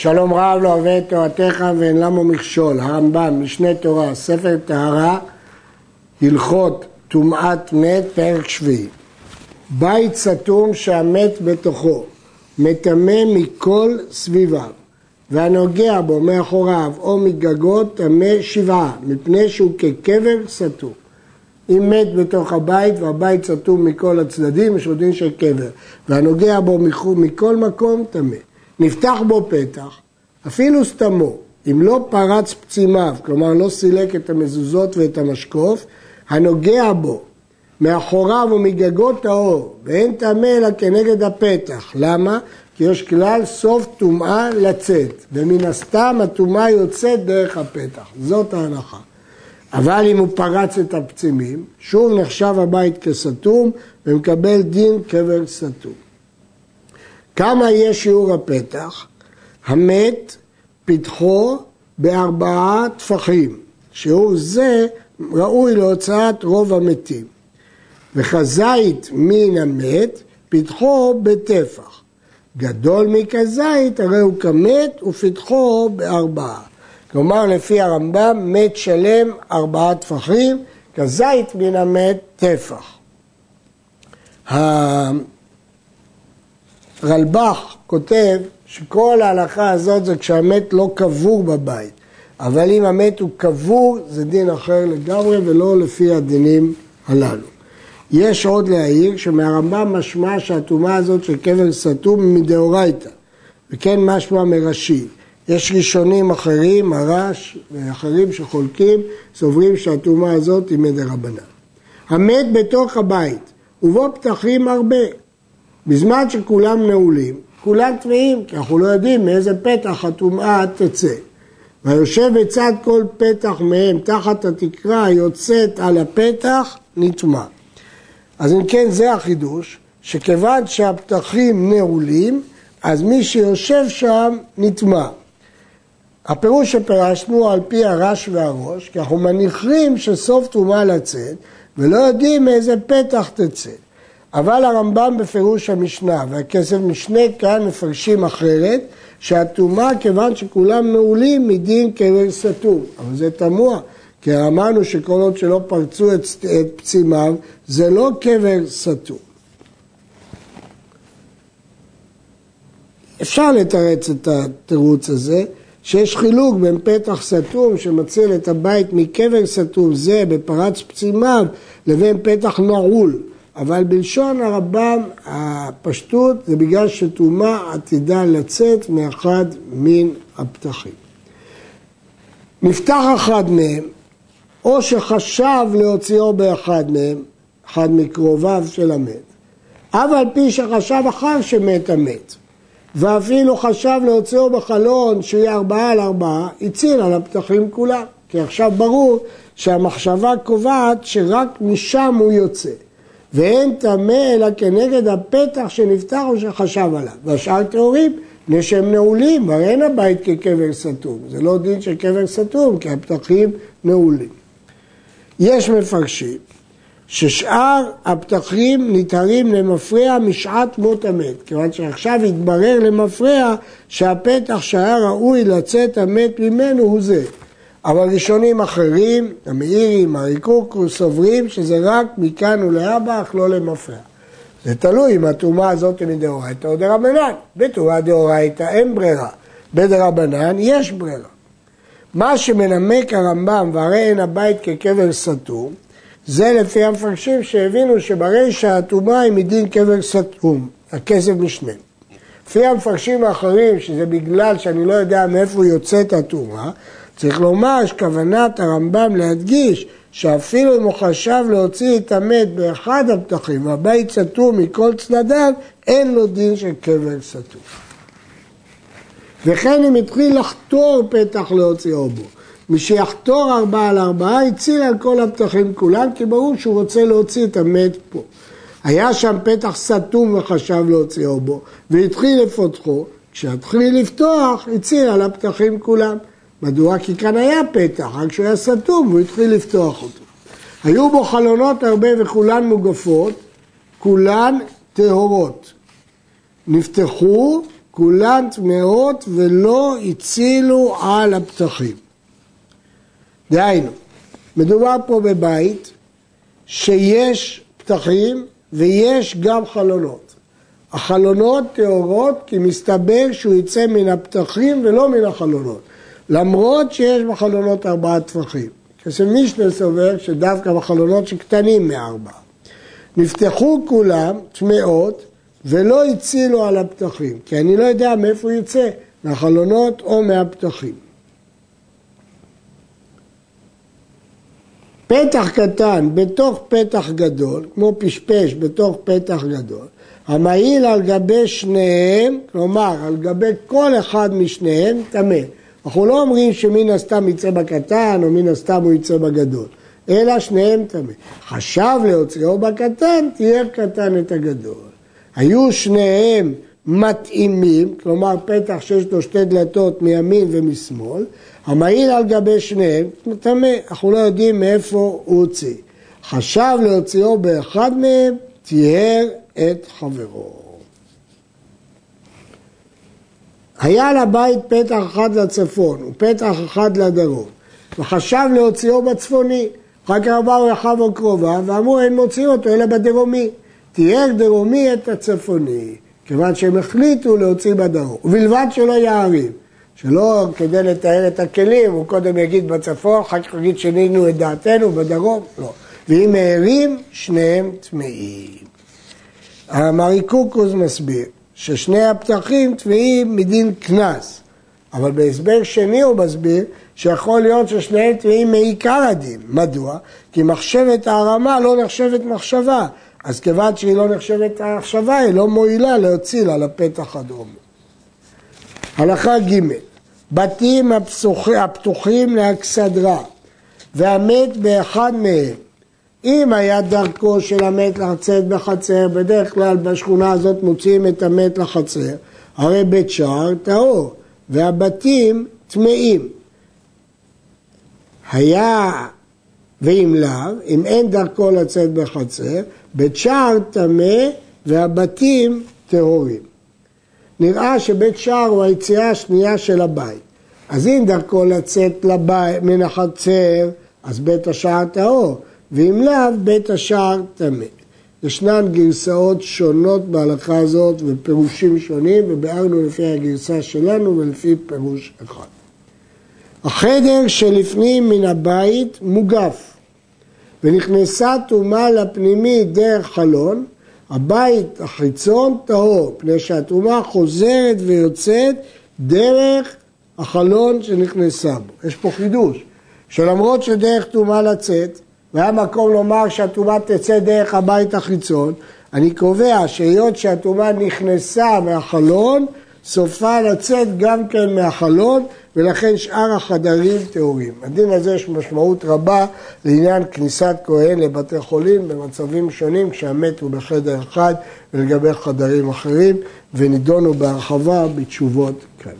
שלום רב לא אוהב את תורתך ואין למה מכשול, הרמב"ם, משנה תורה, ספר טהרה, הלכות טומאת מת, פרק שביעי. בית סתום שהמת בתוכו, מטמא מכל סביביו, והנוגע בו מאחוריו או מגגות טמא שבעה, מפני שהוא כקבר סתום. אם מת בתוך הבית והבית סתום מכל הצדדים, יש עוד דין של קבר, והנוגע בו מכל מקום טמא. נפתח בו פתח, אפילו סתמו, אם לא פרץ פצימיו, כלומר לא סילק את המזוזות ואת המשקוף, הנוגע בו מאחוריו ומגגות האור, ואין טמא אלא כנגד הפתח. למה? כי יש כלל סוף טומאה לצאת, ומן הסתם הטומאה יוצאת דרך הפתח. זאת ההנחה. אבל אם הוא פרץ את הפצימים, שוב נחשב הבית כסתום ומקבל דין קבר סתום. כמה יהיה שיעור הפתח? המת פתחו בארבעה טפחים. שיעור זה ראוי להוצאת רוב המתים. וכזית מן המת פתחו בטפח. גדול מכזית הרי הוא כמת ופתחו בארבעה. כלומר לפי הרמב"ם מת שלם ארבעה טפחים, כזית מן המת טפח. הרלב"ח כותב שכל ההלכה הזאת זה כשהמת לא קבור בבית, אבל אם המת הוא קבור זה דין אחר לגמרי ולא לפי הדינים הללו. יש עוד להעיר שמהרמב"ם משמע שהטומאה הזאת של קבר סתום מדאורייתא, וכן משמע מראשי. יש ראשונים אחרים, הרש ואחרים שחולקים, סוברים שהטומאה הזאת היא מדרבנן. המת בתוך הבית, ובו פתחים הרבה, בזמן שכולם נעולים, כולם טמאים, כי אנחנו לא יודעים מאיזה פתח הטומאה תצא. והיושב בצד כל פתח מהם תחת התקרה היוצאת על הפתח, נטמע. אז אם כן זה החידוש, שכיוון שהפתחים נעולים, אז מי שיושב שם נטמע. הפירוש שפירשנו על פי הרש והראש, כי אנחנו מניחים שסוף טומאה לצאת, ולא יודעים מאיזה פתח תצא. אבל הרמב"ם בפירוש המשנה והכסף משנה כאן מפרשים אחרת, שהטומאה כיוון שכולם מעולים מדין קבר סתום. אבל זה תמוה, כי אמרנו שכל עוד שלא פרצו את, את פצימיו, זה לא קבר סתום. אפשר לתרץ את התירוץ הזה, שיש חילוק בין פתח סתום שמציל את הבית מקבר סתום זה בפרץ פצימיו לבין פתח נעול. אבל בלשון הרמב"ם הפשטות זה בגלל שטומאה עתידה לצאת מאחד מן הפתחים. נפתח אחד מהם, או שחשב להוציאו באחד מהם, אחד מקרוביו של המת, אף על פי שחשב אחר שמת המת, ואפילו חשב להוציאו בחלון שיהיה ארבעה על ארבעה, הציל על הפתחים כולם. כי עכשיו ברור שהמחשבה קובעת שרק משם הוא יוצא. ואין טמא אלא כנגד הפתח שנפתח או שחשב עליו. והשאר טהורים, מפני שהם נעולים, והרי אין הבית כקבר סתום. זה לא דין של קבר סתום, כי הפתחים נעולים. יש מפרשים ששאר הפתחים נטהרים למפרע משעת מות המת, כיוון שעכשיו התברר למפרע שהפתח שהיה ראוי לצאת המת ממנו הוא זה. אבל ראשונים אחרים, המאירים, הריקוקו, סוברים שזה רק מכאן ולהבא, אך לא למפרע. זה תלוי אם הטומאה הזאת היא מדאורייתא או דרבנן. בטומאה דאורייתא אין ברירה, בדרבנן יש ברירה. מה שמנמק הרמב"ם והרי אין הבית כקבר סתום, זה לפי המפרשים שהבינו שברישא הטומאה היא מדין קבר סתום, הכסף משנה. לפי המפרשים האחרים, שזה בגלל שאני לא יודע מאיפה יוצאת הטומאה, צריך לומר שכוונת הרמב"ם להדגיש שאפילו אם הוא חשב להוציא את המת באחד הפתחים והבית סתום מכל צדדיו, אין לו דין של קבר סתום. וכן אם התחיל לחתור פתח להוציאו בו. מי שיחתור ארבעה על ארבעה הציל על כל הפתחים כולם, כי ברור שהוא רוצה להוציא את המת פה. היה שם פתח סתום וחשב להוציאו בו, והתחיל לפותחו, כשהתחיל לפתוח, הציל על הפתחים כולם. מדוע? כי כאן היה פתח, רק שהוא היה סתום והוא התחיל לפתוח אותו. היו בו חלונות הרבה וכולן מוגפות, כולן טהורות. נפתחו, כולן טמאות ולא הצילו על הפתחים. דהיינו, מדובר פה בבית שיש פתחים ויש גם חלונות. החלונות טהורות כי מסתבר שהוא יצא מן הפתחים ולא מן החלונות, למרות שיש בחלונות ארבעה טפחים. כשמישנה סובר שדווקא בחלונות שקטנים מארבעה. נפתחו כולם טמאות ולא הצילו על הפתחים, כי אני לא יודע מאיפה הוא יצא, מהחלונות או מהפתחים. פתח קטן בתוך פתח גדול, כמו פשפש בתוך פתח גדול, המעיל על גבי שניהם, כלומר על גבי כל אחד משניהם, טמא. אנחנו לא אומרים שמן הסתם יצא בקטן או מן הסתם הוא יצא בגדול, אלא שניהם טמא. חשב להוציאו בקטן, תהיה קטן את הגדול. היו שניהם מתאימים, כלומר פתח שיש לו שתי דלתות מימין ומשמאל, המעיל על גבי שניהם טמא, אנחנו לא יודעים מאיפה הוא הוציא. חשב להוציאו באחד מהם, טיהר את חברו. היה לבית פתח אחד לצפון ופתח אחד לדרום, וחשב להוציאו בצפוני. אחר כך באו אחיו או קרוביו ואמרו אין מוציא אותו אלא בדרומי. תיאר דרומי את הצפוני, כיוון שהם החליטו להוציא בדרום, ובלבד שלא יערים. שלא כדי לתאר את הכלים, הוא קודם יגיד בצפון, אחר כך יגיד שינינו את דעתנו בדרום, לא. ואם הערים, שניהם טמאים. המריקוקוס מסביר ששני הפתחים טמאים מדין קנס, אבל בהסבר שני הוא מסביר שיכול להיות ששניהם טמאים מעיקר הדין. מדוע? כי מחשבת הרמה לא נחשבת מחשבה, אז כיוון שהיא לא נחשבת מחשבה, היא לא מועילה להוציא לה לפתח הדרומי. הלכה ג' בתים הפתוחים לאכסדרה והמת באחד מהם אם היה דרכו של המת לצאת בחצר, בדרך כלל בשכונה הזאת מוציאים את המת לחצר, הרי בית שער טהור, והבתים טמאים. היה, ואם לאו, אם אין דרכו לצאת בחצר, בית שער טמא והבתים טהורים. נראה שבית שער הוא היציאה השנייה של הבית. אז אם דרכו לצאת לבית, מן החצר, אז בית השער טהור. ואם לאו, בית השער טמא. ישנן גרסאות שונות בהלכה הזאת ופירושים שונים, וביארנו לפי הגרסה שלנו ולפי פירוש אחד. החדר שלפנים מן הבית מוגף, ונכנסה טומאה לפנימי דרך חלון, הבית החיצון טהור, פני שהטומאה חוזרת ויוצאת דרך החלון שנכנסה בו. יש פה חידוש, שלמרות שדרך טומאה לצאת, והיה מקום לומר שהטומאה תצא דרך הבית החיצון, אני קובע שהיות שהטומאה נכנסה מהחלון, סופה לצאת גם כן מהחלון, ולכן שאר החדרים טהורים. הדין הזה יש משמעות רבה לעניין כניסת כהן לבתי חולים במצבים שונים, כשהמת הוא בחדר אחד ולגבי חדרים אחרים, ונידונו בהרחבה בתשובות כאן.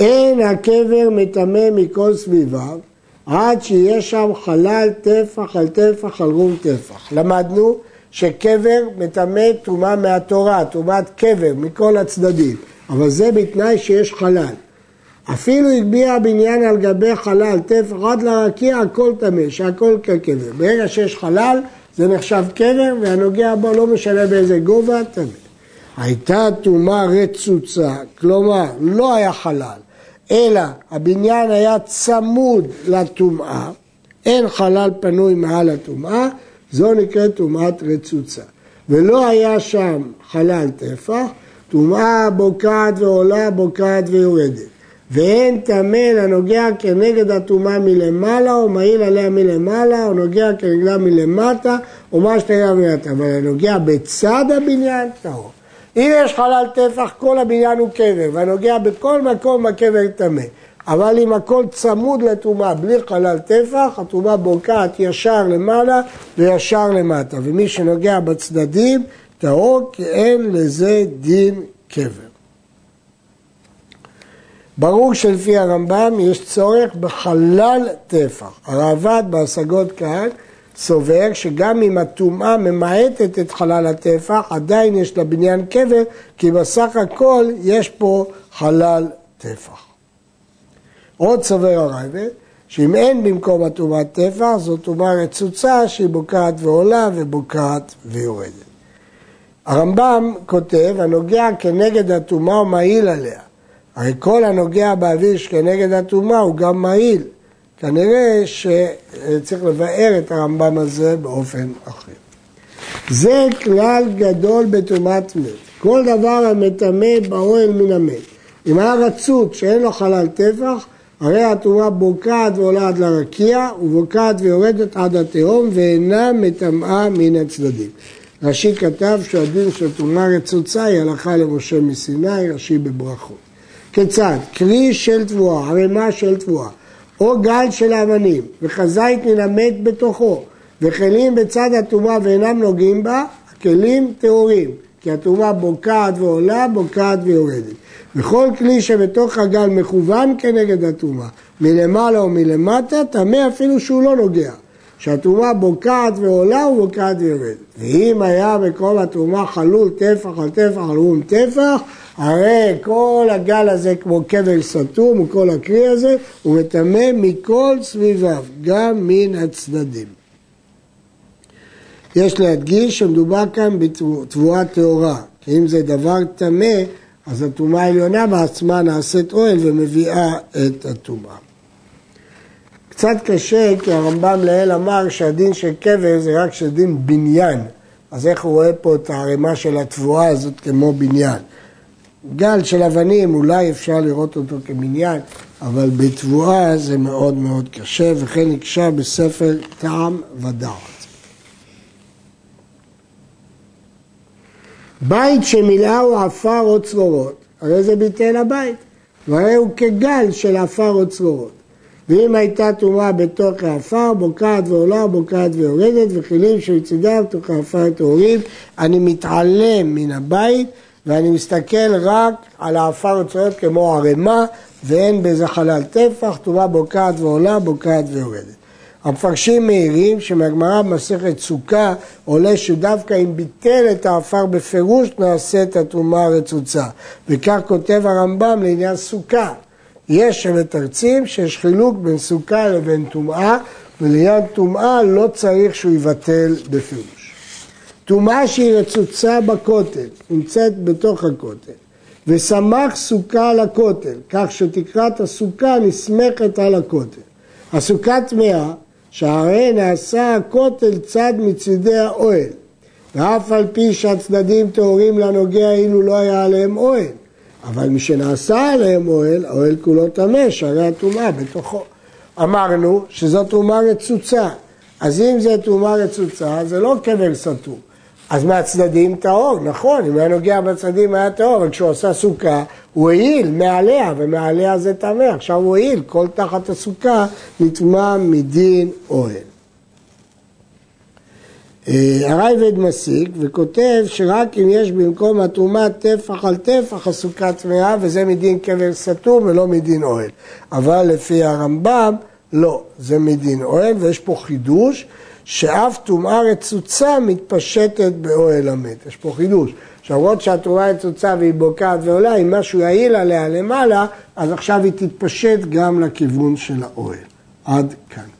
אין הקבר מטמא מכל סביביו עד שיהיה שם חלל טפח על טפח על רום טפח. למדנו שקבר מטמא טומאה מהתורה, טומאת קבר מכל הצדדים, אבל זה בתנאי שיש חלל. אפילו הגביה הבניין על גבי חלל, טפח עד לרקיע, הכל טמא, שהכל כקבר. ברגע שיש חלל, זה נחשב קבר, והנוגע בו לא משנה באיזה גובה, טמא. הייתה טומאה רצוצה, כלומר, לא היה חלל, אלא הבניין היה צמוד לטומאה, אין חלל פנוי מעל הטומאה, זו נקראת טומאת רצוצה. ולא היה שם חלל טפח, טומאה בוקעת ועולה, בוקעת ויורדת. ואין טמא לנוגע כנגד הטומאה מלמעלה, או מעיל עליה מלמעלה, או נוגע כנגדה מלמטה, או מה שתהיה מלמטה. אבל הנוגע בצד הבניין, טהור. אם יש חלל טפח, כל הבניין הוא קבר, והנוגע בכל מקום הקבר טמא. אבל אם הכל צמוד לטומאה, בלי חלל טפח, הטומאה בוקעת ישר למעלה וישר למטה. ומי שנוגע בצדדים, טהור, כי אין לזה דין קבר. ברור שלפי הרמב"ם יש צורך בחלל טפח. הראב"ד בהשגות כאן סובר שגם אם הטומאה ממעטת את חלל הטפח, עדיין יש לה בניין קבר, כי בסך הכל יש פה חלל טפח. עוד סובר הרייבד, שאם אין במקום הטומאת טפח, זו טומאה רצוצה שהיא בוקעת ועולה ובוקעת ויורדת. הרמב"ם כותב, הנוגע כנגד הטומאה הוא מעיל עליה. הרי כל הנוגע באוויר שכנגד הטומאה הוא גם מעיל. כנראה שצריך לבאר את הרמב"ם הזה באופן אחר. זה כלל גדול בטומאת מת. כל דבר המטמא באוהל מן המת. אם היה רצות שאין לו חלל טפח, הרי הטומאה בוקעת ועולה עד לרקיע, ובוקעת ויורדת עד התהום, ואינה מטמאה מן הצדדים. רש"י כתב שהדין של טומאה רצוצה היא הלכה למשה מסיני, רש"י בברכות. כיצד? קרי של תבואה, ערימה של תבואה, או גל של אבנים, וכזית המת בתוכו, וכלים בצד הטומאה ואינם נוגעים בה, הכלים טהורים, כי הטומאה בוקעת ועולה, בוקעת ויורדת. וכל כלי שבתוך הגל מכוון כנגד הטומאה, מלמעלה או מלמטה, טמא אפילו שהוא לא נוגע. שהטומאה בוקעת ועולה ובוקעת ויורדת. ואם היה מקום הטומאה חלול טפח על טפח על אום טפח, הרי כל הגל הזה כמו כבל סתום, וכל הכלי הזה, הוא מטמא מכל סביביו, גם מן הצדדים. יש להדגיש שמדובר כאן בתבואה טהורה, כי אם זה דבר טמא, אז הטומאה העליונה בעצמה נעשית אוהל ומביאה את הטומאה. קצת קשה כי הרמב"ם לעיל אמר שהדין של קבר זה רק של דין בניין, אז איך הוא רואה פה את הערימה של התבואה הזאת כמו בניין? גל של אבנים אולי אפשר לראות אותו כבניין, אבל בתבואה זה מאוד מאוד קשה, וכן נקשה בספר טעם ודעת. בית שמילאהו עפר או צרורות, הרי זה ביטל הבית, והרי הוא כגל של עפר או צרורות. ואם הייתה טומאה בתוך העפר, בוקעת ועולה, בוקעת ויורדת, וכלים שלצידם תוך העפר טהורים, אני מתעלם מן הבית ואני מסתכל רק על העפר וצורות כמו ערימה, ואין באיזה חלל טפח, טומאה בוקעת ועולה, בוקעת ויורדת. המפרשים מעירים שמהגמרא במסכת סוכה עולה שדווקא אם ביטל את העפר בפירוש נעשית הטומאה הרצוצה. וכך כותב הרמב"ם לעניין סוכה. יש שמתרצים שיש חילוק בין סוכה לבין טומאה, ולעניין טומאה לא צריך שהוא יבטל בפירוש. טומאה שהיא רצוצה בכותל, נמצאת בתוך הכותל, וסמך סוכה על הכותל, כך שתקרת הסוכה נסמכת על הכותל. הסוכה טמאה, שהרי נעשה הכותל צד מצידי האוהל, ואף על פי שהצדדים טהורים לנוגע אילו לא היה עליהם אוהל. אבל משנעשה עליהם אוהל, האוהל כולו טמא, שהרי הטומאה בתוכו. אמרנו שזו טומאה רצוצה, אז אם זו טומאה רצוצה, זה לא קבר סתום. אז מהצדדים טהור, נכון, אם היה נוגע בצדדים היה טהור, אבל כשהוא עשה סוכה, הוא העיל מעליה, ומעליה זה טמא, עכשיו הוא העיל, כל תחת הסוכה נטמע מדין אוהל. אה, הרייבד מסיק וכותב שרק אם יש במקום הטומאה טפח על טפח הסוכה טמאה וזה מדין קבר סתום ולא מדין אוהל. אבל לפי הרמב"ם לא, זה מדין אוהל ויש פה חידוש שאף טומאה רצוצה מתפשטת באוהל המת. יש פה חידוש. למרות שהטומאה רצוצה והיא בוקעת ועולה, אם משהו יעיל עליה למעלה, אז עכשיו היא תתפשט גם לכיוון של האוהל. עד כאן.